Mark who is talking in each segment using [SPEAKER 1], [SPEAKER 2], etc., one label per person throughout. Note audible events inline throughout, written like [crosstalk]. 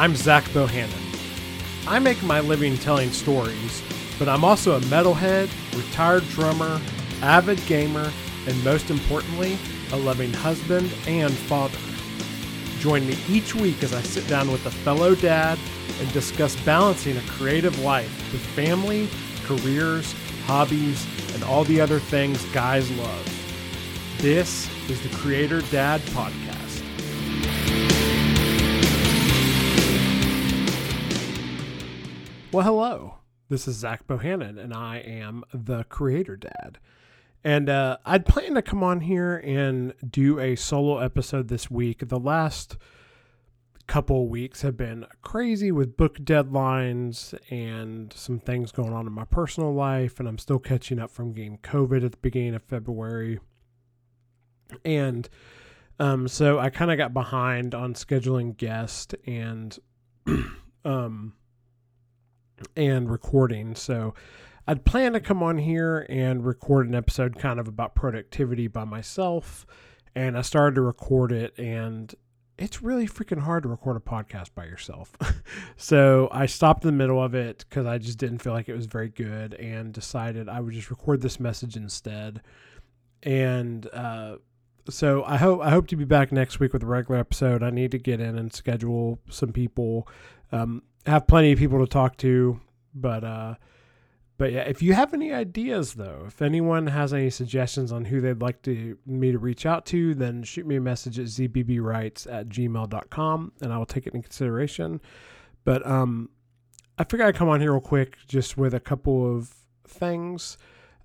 [SPEAKER 1] I'm Zach Bohannon. I make my living telling stories, but I'm also a metalhead, retired drummer, avid gamer, and most importantly, a loving husband and father. Join me each week as I sit down with a fellow dad and discuss balancing a creative life with family, careers, hobbies, and all the other things guys love. This is the Creator Dad Podcast. Well, hello. This is Zach Bohannon, and I am the Creator Dad. And uh, I'd planned to come on here and do a solo episode this week. The last couple weeks have been crazy with book deadlines and some things going on in my personal life, and I'm still catching up from getting COVID at the beginning of February. And um, so I kind of got behind on scheduling guests and [clears throat] um, and recording. So I'd plan to come on here and record an episode kind of about productivity by myself. And I started to record it, and it's really freaking hard to record a podcast by yourself. [laughs] so I stopped in the middle of it because I just didn't feel like it was very good and decided I would just record this message instead. And uh, so I hope I hope to be back next week with a regular episode. I need to get in and schedule some people. Um, have plenty of people to talk to, but uh, but yeah, if you have any ideas though, if anyone has any suggestions on who they'd like to me to reach out to, then shoot me a message at zbbwrites at gmail.com and I will take it in consideration. But um, I figured I'd come on here real quick just with a couple of things.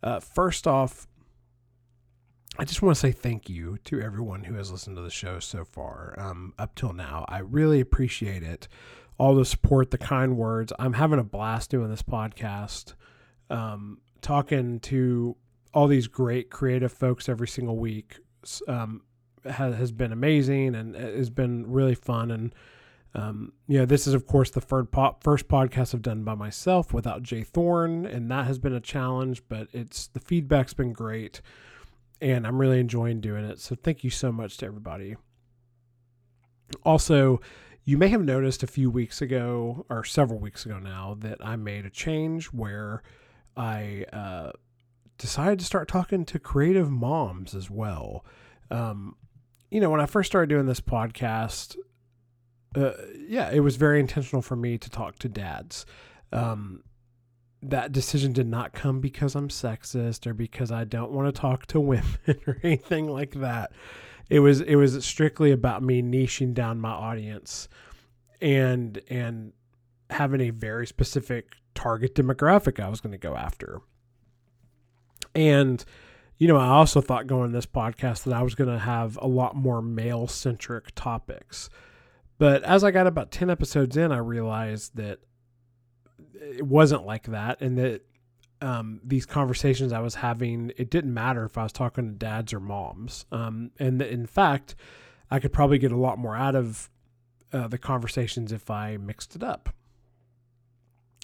[SPEAKER 1] Uh, first off, I just want to say thank you to everyone who has listened to the show so far um, up till now. I really appreciate it all the support, the kind words. I'm having a blast doing this podcast, um, talking to all these great creative folks every single week. Um, has, has been amazing and has been really fun. And, um, you know, this is, of course, the first, po- first podcast I've done by myself without J. Thorn, and that has been a challenge, but it's the feedback's been great, and I'm really enjoying doing it. So, thank you so much to everybody. Also, you may have noticed a few weeks ago, or several weeks ago now, that I made a change where I uh, decided to start talking to creative moms as well. Um, you know, when I first started doing this podcast, uh, yeah, it was very intentional for me to talk to dads. Um, that decision did not come because I'm sexist or because I don't want to talk to women [laughs] or anything like that it was it was strictly about me niching down my audience and and having a very specific target demographic I was going to go after. And you know, I also thought going this podcast that I was going to have a lot more male centric topics. But as I got about 10 episodes in, I realized that it wasn't like that and that um, these conversations I was having, it didn't matter if I was talking to dads or moms. Um, and in fact, I could probably get a lot more out of uh, the conversations if I mixed it up.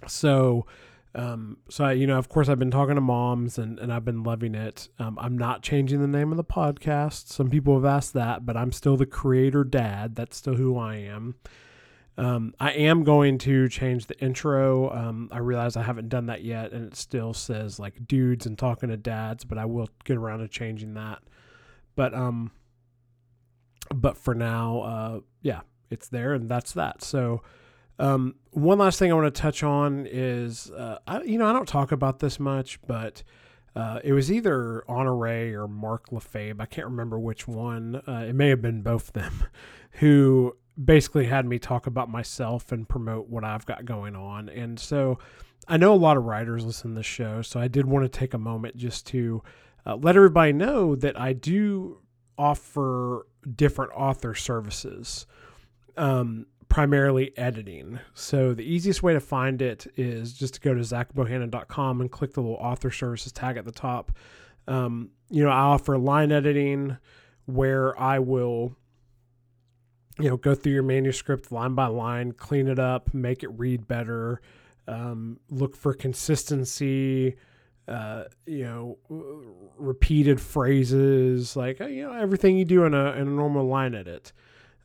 [SPEAKER 1] So, um, so I, you know, of course, I've been talking to moms and, and I've been loving it. Um, I'm not changing the name of the podcast. Some people have asked that, but I'm still the creator dad. That's still who I am. Um, I am going to change the intro. Um, I realize I haven't done that yet, and it still says like dudes and talking to dads, but I will get around to changing that. But um, but for now, uh, yeah, it's there, and that's that. So, um, one last thing I want to touch on is, uh, I, you know, I don't talk about this much, but uh, it was either Honorée or Mark Lefebvre. I can't remember which one. Uh, it may have been both of them, [laughs] who basically had me talk about myself and promote what I've got going on. And so I know a lot of writers listen to this show, so I did want to take a moment just to uh, let everybody know that I do offer different author services, um, primarily editing. So the easiest way to find it is just to go to zachbohannon.com and click the little author services tag at the top. Um, you know, I offer line editing where I will you know, go through your manuscript line by line, clean it up, make it read better, um, look for consistency, uh, you know, repeated phrases, like uh, you know everything you do in a in a normal line edit.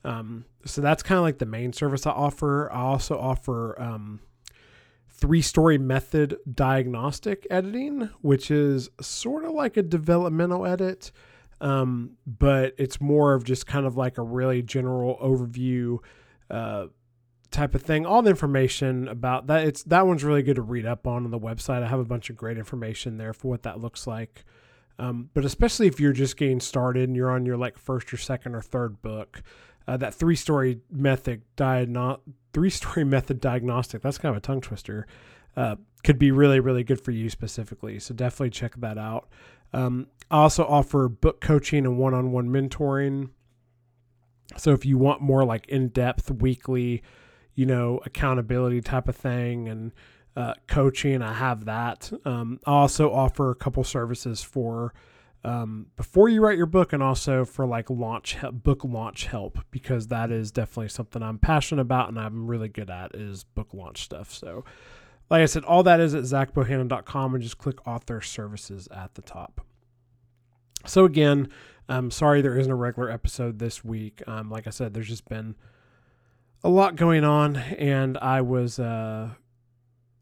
[SPEAKER 1] Um, so that's kind of like the main service I offer. I also offer um, three story method diagnostic editing, which is sort of like a developmental edit, um, but it's more of just kind of like a really general overview uh, type of thing. All the information about that it's that one's really good to read up on on the website. I have a bunch of great information there for what that looks like. Um, but especially if you're just getting started and you're on your like first or second or third book, uh, that three story method diagno- three story [laughs] method diagnostic that's kind of a tongue twister uh, could be really really good for you specifically. So definitely check that out. Um, I also offer book coaching and one on one mentoring. So if you want more like in depth weekly, you know, accountability type of thing and uh, coaching, I have that. Um, I also offer a couple services for um, before you write your book and also for like launch book launch help because that is definitely something I'm passionate about and I'm really good at is book launch stuff. So, like I said, all that is at zachbohannon.com and just click author services at the top. So again, I'm sorry there isn't a regular episode this week. Um, like I said, there's just been a lot going on, and I was uh,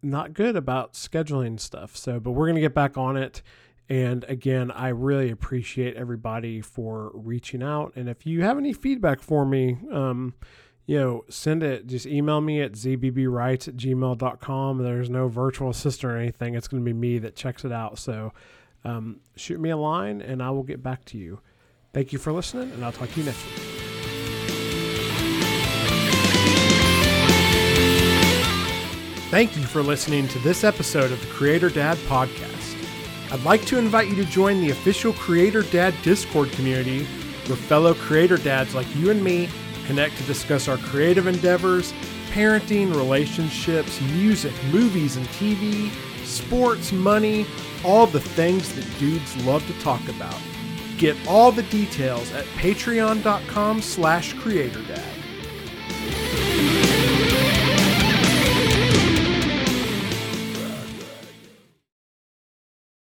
[SPEAKER 1] not good about scheduling stuff. So, but we're gonna get back on it. And again, I really appreciate everybody for reaching out. And if you have any feedback for me, um, you know, send it. Just email me at zbbwrites at gmail.com. There's no virtual assistant or anything. It's going to be me that checks it out. So um, shoot me a line and I will get back to you. Thank you for listening, and I'll talk to you next week. Thank you for listening to this episode of the Creator Dad Podcast. I'd like to invite you to join the official Creator Dad Discord community where fellow creator dads like you and me connect to discuss our creative endeavors, parenting, relationships, music, movies and TV, sports, money, all the things that dudes love to talk about. Get all the details at patreon.com slash creatordad.